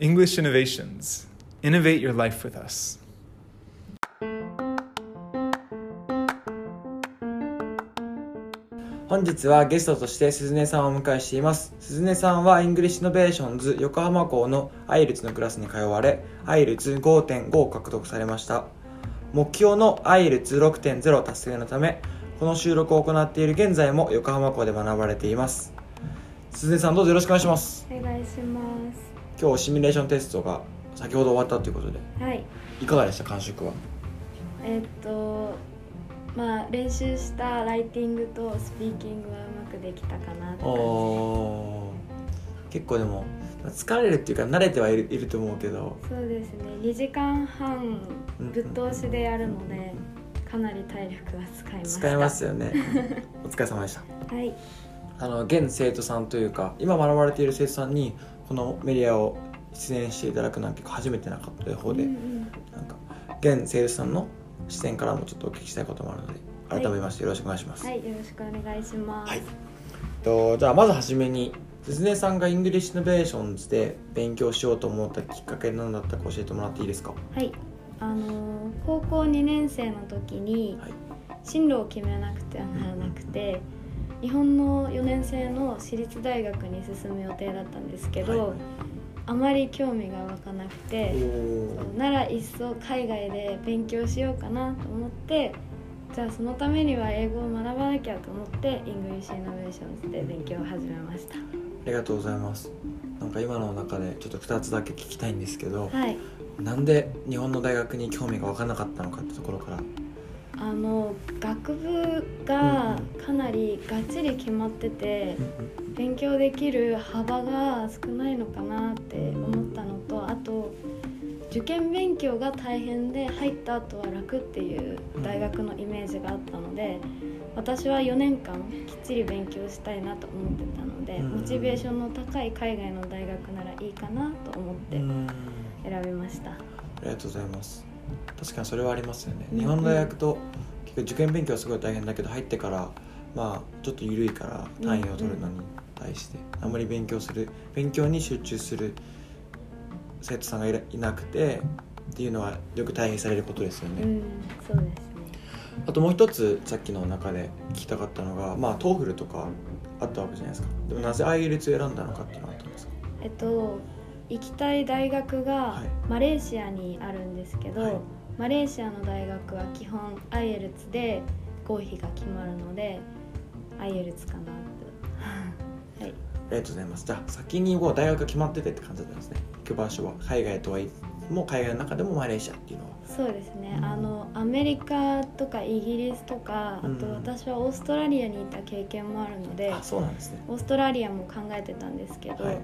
English Innovations. Innovate your life with us. 本日はゲストとして鈴音さんをお迎えしています鈴音さんは English Innovations 横浜校の IELTS のクラスに通われ IELTS 5.5を獲得されました目標の IELTS 6.0達成のためこの収録を行っている現在も横浜校で学ばれています鈴音さんどうぞよろしくお願いしますお願いしま今日シミュレーションテストが先ほど終わったということで。すはい。いかがでした感触は？えっとまあ練習したライティングとスピーキングはうまくできたかなって感おー。結構でも疲れるっていうか慣れてはいるいると思うけど。じそうですね。2時間半ぶっ通しでやるのでかなり体力が使いました。使えますよね。お疲れ様でした。はい。あの現生徒さんというか今学ばれている生徒さんにこのメディアを出演していただくなんて初めてなかった方で、うんうん。なんか現生徒さんの視点からもちょっとお聞きしたいこともあるのではい。改めましてよろしくお願いします、はいよろしくお願いします。はい。とじゃあまずはじめに鈴音さんが English Innovations で勉強しようと思ったきっかけ何だったか教えてもらっていいですか？はい。あのー高校2年生の時にはい。進路を決めなくてはならなくて日本の4年生の私立大学に進む予定だったんですけど、はい。あまり興味が湧かなくおてーならいっそ海外で勉強しようかなと思ってじゃあそのためには英語を学ばなきゃと思って English Innovations で勉強を始めました。ありがとうございます。なんか今の中でちょっと2つだけ聞きたいんですけど、はい。なんで日本の大学に興味が分からなかったのかってところからあの学部がかなりがっちり決まってて勉強できる幅が少ないのかなって思ったのとあと受験勉強が大変で入った後は楽っていう大学のイメージがあったので私は4年間きっちり勉強したいなと思ってたのでうん。モチベーションの高い海外の大学ならいいかなと思ってうん。選びました。ありがとうございます確かにそれはありますよね、うん。日本の大学と結構受験勉強はすごい大変だけど入ってからまあちょっと緩いから単位を取るのに対してあんまり勉強する勉強に集中する生徒さんがいなくてっていうのはよく大変されることですよね、うんそうですね。あともう一つさっきの中で聞きたかったのがまあ TOEFL とかあったわけじゃないですか。でもなぜ IELTS を選んだのかっていうのがあったんですか？えっと行きたい大学がはい。マレーシアにあるんですけど、はい。マレーシアの大学は基本 IELTS で合否が決まるので IELTS かなと。はい。ありがとうございます。じゃあ先にもう大学が決まっててって感じだったんですね。行く場所は海外とはいえもう海外の中でもマレーシアっていうのは。そうですね、うん。あのアメリカとかイギリスとかあとうん私はオーストラリアにいた経験もあるので、あそうなんですね。オーストラリアも考えてたんですけど、はい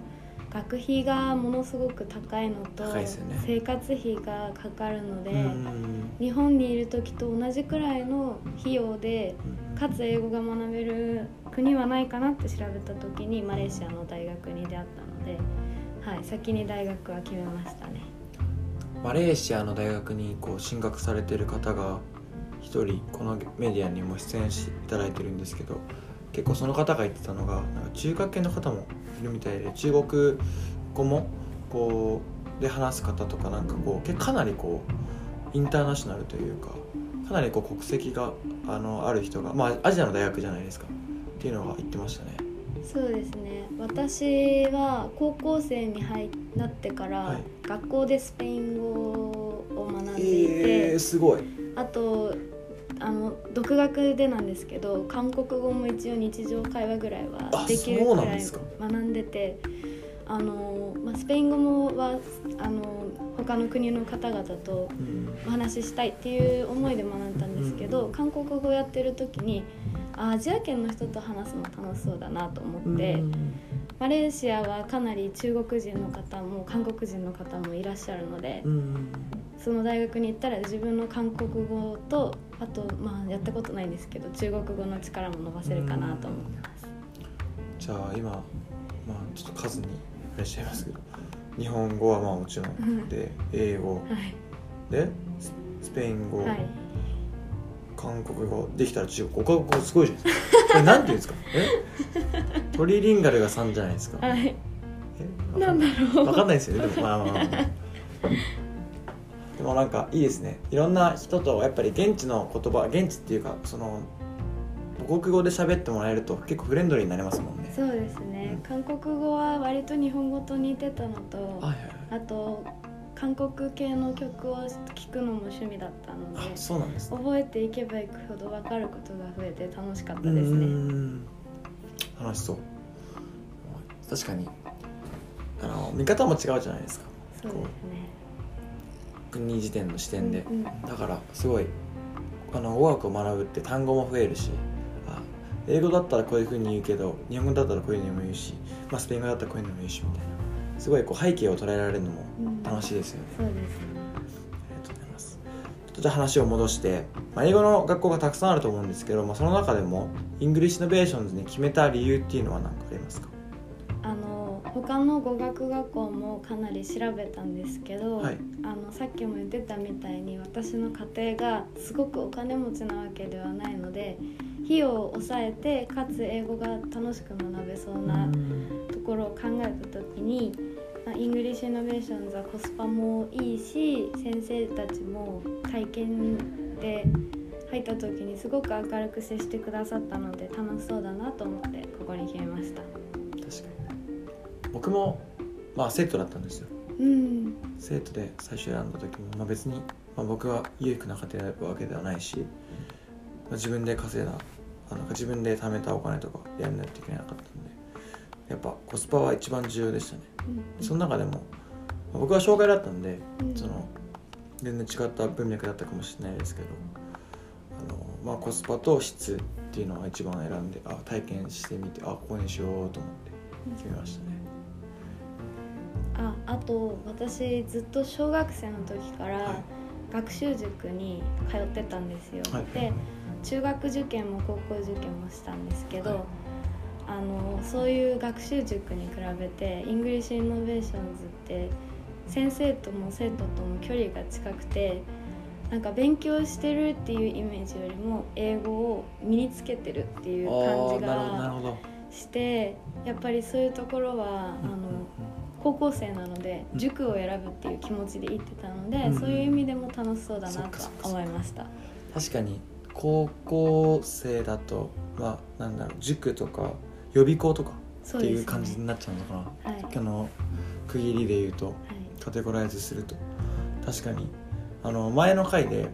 学費がものすごく高いのと生活費がかかるので、うん日本にいる時と同じくらいの費用でかつ英語が学べる国はないかなって調べた時にマレーシアの大学に出会ったので、はい、先に大学は決めましたね。マレーシアの大学にこう進学されてる方が一人このメディアにも出演していただいてるんですけど結構その方が言ってたのがなんか中学系の方もいるみたいで中国語もこうで話す方とかなんかこう結構かなりこうインターナショナルというかかなりこう国籍があのある人がまあアジアの大学じゃないですか。っていうのが言ってましたね。そうですね。私は高校生に入なってから、はい。学校でスペイン語を学んでいて、えー、すごい。あとあの独学でなんですけど韓国語も一応日常会話ぐらいはあできるそうくらい学んでてあの、まあ、スペイン語もはあの他の国の方々とうん。お話ししたいっていう思いで学んだんですけど、うん。韓国語やってる時にあアジア圏の人と話すの楽しそうだなと思って、うん。マレーシアはかなり中国人の方も韓国人の方もいらっしゃるので、うん。その大学に行ったら自分の韓国語とあとまあやったことないんですけど中国語の力も伸ばせるかなと思ってます。じゃあ今、まあ、ちょっと数にいらっしゃいますけど日本語はまあもちろんで英語。はい、でススペイン語、はい、韓国語できたら中国語5カ国語すごいじゃないですか。これなんていうんですか？え？トリリンガルが3じゃないですか。はい、え？なんだろう。分かんないですよねでも。まあまあまあまあでもなんかいいですね。いろんな人とやっぱり現地の言葉現地っていうかその母国語で喋ってもらえると結構フレンドリーになりますもんね。そうですね。韓国語は割と日本語と似てたのとはい。はいはいあと韓国系の曲を聴くのも趣味だったのであそうなんですね。覚えていけばいくほど分かることが増えて楽しかったうですね。ん。楽しそう。確かに。あの見方も違うじゃないですか。そうですね国時点の視点で、うんうん。だからすごいあの語学を学ぶって単語も増えるしあ英語だったらこういうふうに言うけど日本語だったらこういうのも言うし、まあ、スペイン語だったらこういうのも言うしみたいな。すごいこう背景を捉えられるのもうん。楽しいですよね、そうですね。ありがとうございます。ちょっとじゃあ話を戻して、まあ、英語の学校がたくさんあると思うんですけど、まあ、その中でも English Innovations に決めた理由っていうのは何かありますか？他の語学学校もかなり調べたんですけど、はいあのさっきも言ってたみたいに私の家庭がすごくお金持ちなわけではないので費用を抑えてかつ英語が楽しく学べそうなところを考えた時に、まあ English Innovations はコスパもいいし先生たちも体験で入った時にすごく明るく接してくださったので楽しそうだなと思ってここに決めました。僕もまあ生徒だったんですよ。うん。生徒で最初選んだ時も、まあ、別に、まあ、僕は裕福な家庭だったわけではないし、まあ、自分で稼いだあの自分で貯めたお金とかやらないといけなかったんでやっぱコスパは一番重要でしたね。その中でも、まあ僕は障害だったんで、うん。その全然違った文脈だったかもしれないですけどあの、まあ、コスパと質っていうのが一番選んであ体験してみてあここにしようと思って決めましたね。ああと私ずっと小学生の時かはい。ら学習塾に通ってたんですよ、はい。で中学受験も高校受験もしたんですけど、はい。あのそういう学習塾に比べて English Innovations って先生とも生徒とも距離が近くてなんか勉強してるっていうイメージよりも英語を身につけてるっていう感じが。してやっぱりそういうところはあの高校生なのでうん。塾を選ぶっていう気持ちで行ってたので、うんそういう意味でも楽しそうだなと思いました。確かに高校生だとまあなんだろう塾とか予備校とかっていう感じになっちゃうのかな、はい、あの区切りで言うとはい。カテゴライズすると。確かにあの前の回で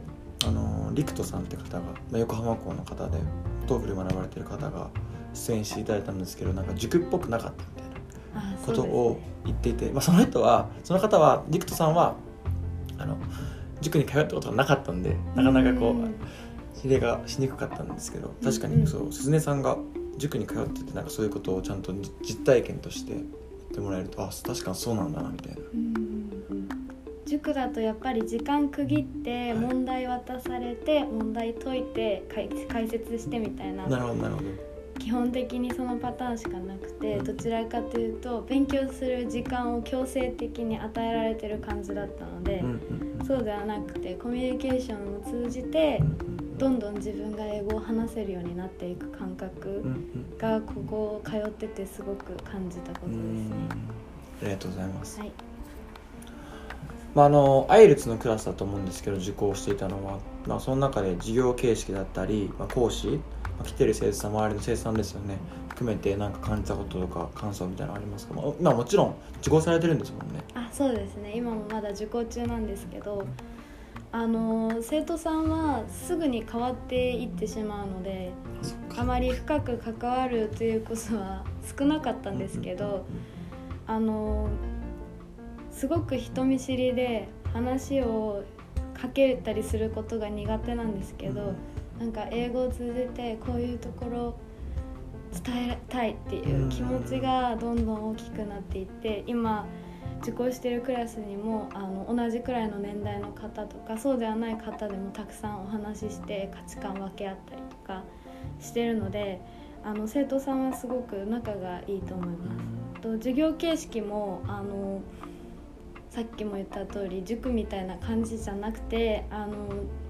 あのさんって方が、まあ、横浜校の方で TOEFL 学ばれてる方が出演していただいたんですけどなんか塾っぽくなかったみたいな。あことを言っていて、まあ、その人はその方は陸斗さんはあの塾に通ったことがなかったんでなかなかこんう比較がしにくかったんですけど確かうん。うんにそう鈴音さんが塾に通っててなんかそういうことをちゃんとじ実体験として言ってもらえるとあ確かにそうなんだなみたいな。塾だとやっぱり時間区切ってはい。問題渡されて問題解いて解解説してみたいな。なるほどなるほど。基本的にそのパターンしかなくてうん。どちらかというと勉強する時間を強制的に与えられてる感じだったので、そうではなくてコミュニケーションを通じてどんどん自分が英語を話せるようになっていく感覚がここ通っててすごく感じたことですね。ありがとうございます。はい、まあ、あのアイルツのクラスだと思うんですけど受講していたのは、まあ、その中で授業形式だったり、まあ、講師、まあ、来てる生徒さん周りの生徒さんですよね。含めて何か感じたこととか感想みたいなのありますか、まあ、まあもちろん受講されてるんですもんね。あそうですね。今もまだ受講中なんですけどあの生徒さんはすぐに変わっていってしまうのであまり深く関わるということは少なかったんですけどあのすごく人見知りで話をかけたりすることが苦手なんですけどなんか英語を通じてこういうところ伝えたいっていう気持ちがどんどん大きくなっていって今受講してるクラスにもあの同じくらいの年代の方とかそうではない方でもたくさんお話しして価値観分け合ったりとかしてるのであの生徒さんはすごく仲がいいと思います。と授業形式もあのさっきも言った通り塾みたいな感じじゃなくてあの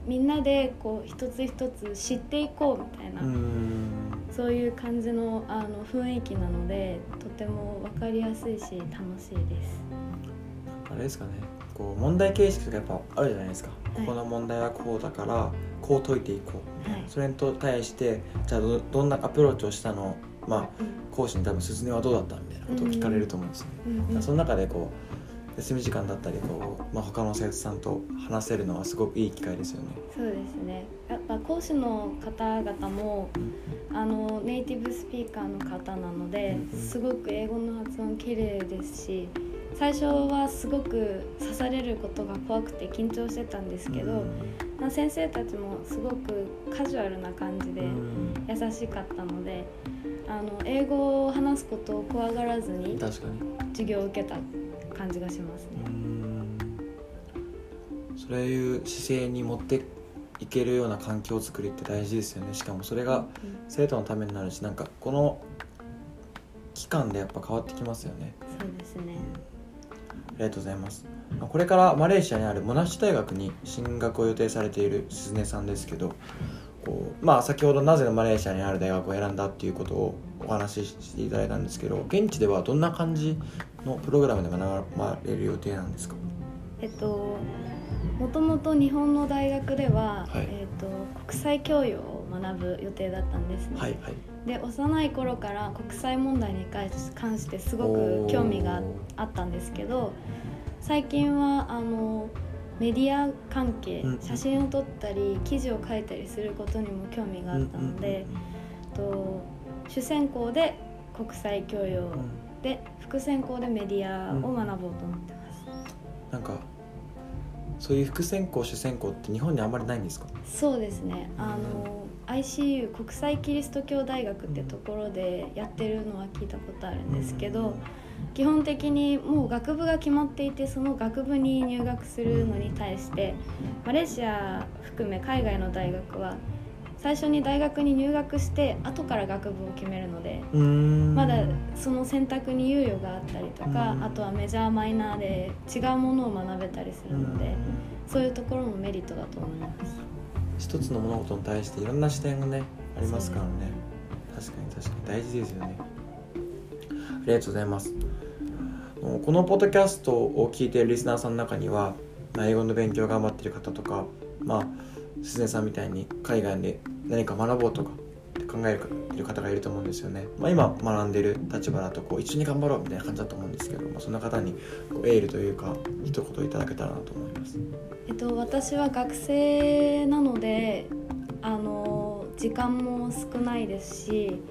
みんなでこう一つ一つ知っていこうみたいな、うん。そういう感じのあの雰囲気なのでとても分かりやすいし楽しいです。あれですかね。こう問題形式とかやっぱあるじゃないですか、い。ここの問題はこうだからこう解いていこう、はい。それと対してじゃあどどんなアプローチをしたの？まあ講師に多分鈴音はどうだった？みたいなことを聞かれると思うんですよね、うんうん。その中でこう休み時間だったりこう、まあ、他の生徒さんと話せるのはすごくいい機会ですよね。そうですね。やっぱ講師の方々もあのネイティブスピーカーの方なのですごく英語の発音綺麗ですし最初はすごく刺されることが怖くて緊張してたんですけど、まあ先生たちもすごくカジュアルな感じでうん。優しかったのであの英語を話すことを怖がらずに授業を受けた感じがしますね。そういう姿勢に持っていけるような環境づくりって大事ですよね。しかもそれが生徒のためになるしなんかこの期間でやっぱ変わってきますよね。そうですね。ありがとうございます。まあこれからマレーシアにあるモナッシュ大学に進学を予定されている鈴音さんですけどこうまあ先ほどなぜマレーシアにある大学を選んだっていうことをお話ししていただいたんですけど現地ではどんな感じのプログラムで学ばれる予定なんですか？えっともともと日本の大学では、はい。えっと国際教養を学ぶ予定だったんですね。はいはい。で幼い頃から国際問題に関してすごく興味があったんですけど最近はあのメディア関係うん写真を撮ったり記事を書いたりすることにも興味があったので、と主専攻で国際教養うんで副専攻でメディアを学ぼうと思ってます。なんかそういう副専攻主専攻って日本にあんまりないんですか？そうですね。あの ICU 国際キリスト教大学ってところでやってるのは聞いたことあるんですけど、基本的にもう学部が決まっていてその学部に入学するのに対してマレーシア含め海外の大学は最初に大学に入学して後から学部を決めるのでまだその選択に猶予があったりとかうん。あとはメジャーマイナーで違うものを学べたりするのでそういうところもメリットだと思います。一つの物事に対していろんな視点がねありますからね。確かに確かに大事ですよね。ありがとうございます。このポッドキャストを聞いているリスナーさんの中には、まあ、英語の勉強を頑張ってる方とかまあ鈴音さんみたいに海外で何か学ぼうとかって考える方がいると思うんですよね、まあ、今学んでる立場だとこう一緒に頑張ろうみたいな感じだと思うんですけど、まあ、そんな方にこうエールというか一言いただけたらなと思います。えっと、私は学生なのであの時間も少ないですし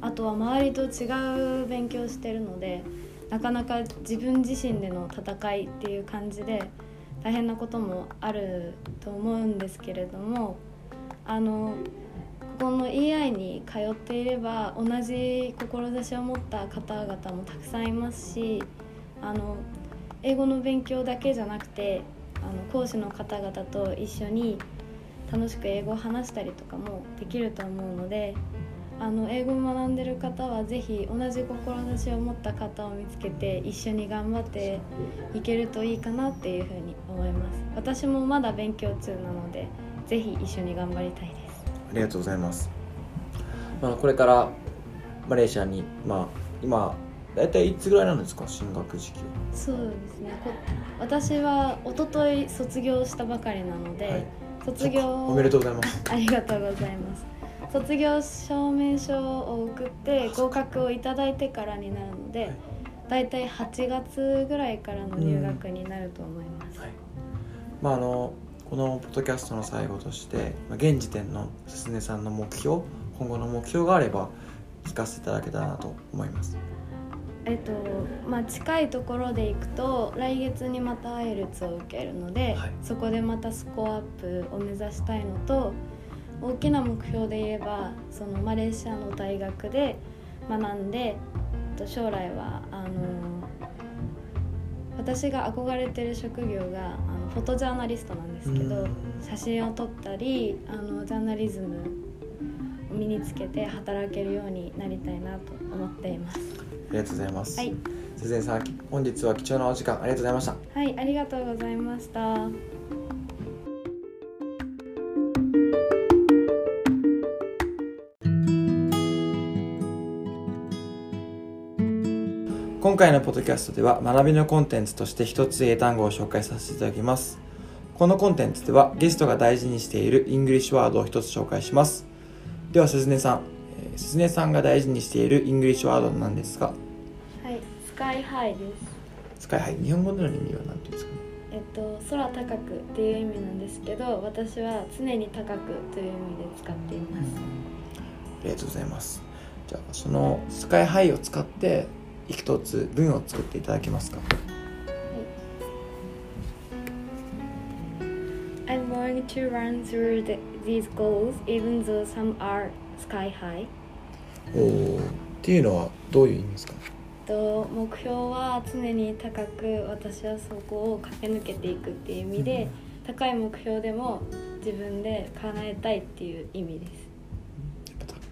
あとは周りと違う勉強してるのでなかなか自分自身での戦いっていう感じで大変なこともあると思うんですけれどもあのここの EI に通っていれば同じ志を持った方々もたくさんいますしあの英語の勉強だけじゃなくてあの講師の方々と一緒に楽しく英語を話したりとかもできると思うのであの英語を学んでる方はぜひ同じ志を持った方を見つけて一緒に頑張っていけるといいかなっていうふうに思います。私もまだ勉強中なのでぜひ一緒に頑張りたいです。ありがとうございます。まあ、これからマレーシアに、まあ、今、大体いつぐらいなんですか、進学時期そうですね。こ私は一昨日卒業したばかりなので、はい。卒業おめでとうございます。ありがとうございます。卒業証明書を送って合格をいただいてからになるので、はい。だいたい8月ぐらいからの入学になると思います、はい。まあ、あのこのポッドキャストの最後として、まあ、現時点のすねさんの目標今後の目標があれば聞かせていただけたらなと思います。えっとまあ近いところでいくと来月にまたアイルツを受けるので、はい。そこでまたスコアアップを目指したいのと大きな目標で言えばそのマレーシアの大学で学んでえっと将来はあの私が憧れてる職業がフォトジャーナリストなんですけどうん写真を撮ったりあのジャーナリズムを身につけて働けるようになりたいなと思っています。ありがとうございます、はいすねさん本日は貴重なお時間ありがとうございましたはい、ありがとうございました。今回のポッドキャストでは学びのコンテンツとして一つ英単語を紹介させていただきます。このコンテンツではゲストが大事にしている English word を一つ紹介します。では鈴音さん。えー鈴音さんが大事にしている English word は何ですかはい sky high です。 Sky high。日本語での意味は何て言うんですかね？えっと空高くっていう意味なんですけど私は常に高くという意味で使っています。ありがとうございます。じゃあその sky high を使って一つ文を作っていただけますか？I'm going to run through the, these goals even though some are sky high. おおっていうのはどういう意味ですか？と目標は常に高く私はそこを駆け抜けていくっていう意味で、高い目標でも自分で叶えたいっていう意味です。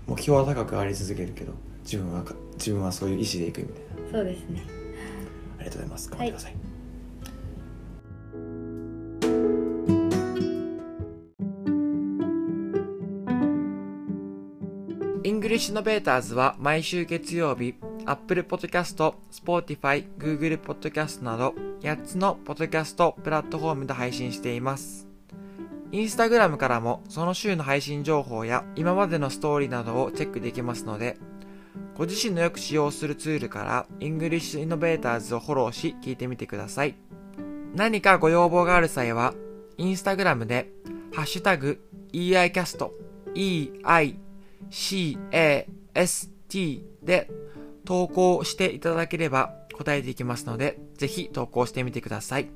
目標は高くあり続けるけど自分はか自分はそういう意志でいくみたいな。そうですね。ありがとうございます。頑張ってください、 English Innovators は毎週月曜日、Apple Podcast、Spotify、Google Podcast など8つのポッドキャストプラットフォームで配信しています。インスタグラムからもその週の配信情報や今までのストーリーなどをチェックできますので、ご自身のよく使用するツールから English Innovators をフォローし聞いてみてください。何かご要望がある際は、インスタグラムで、ハッシュタグ、EICAST、EICAST で投稿していただければ答えていきますので、ぜひ投稿してみてください。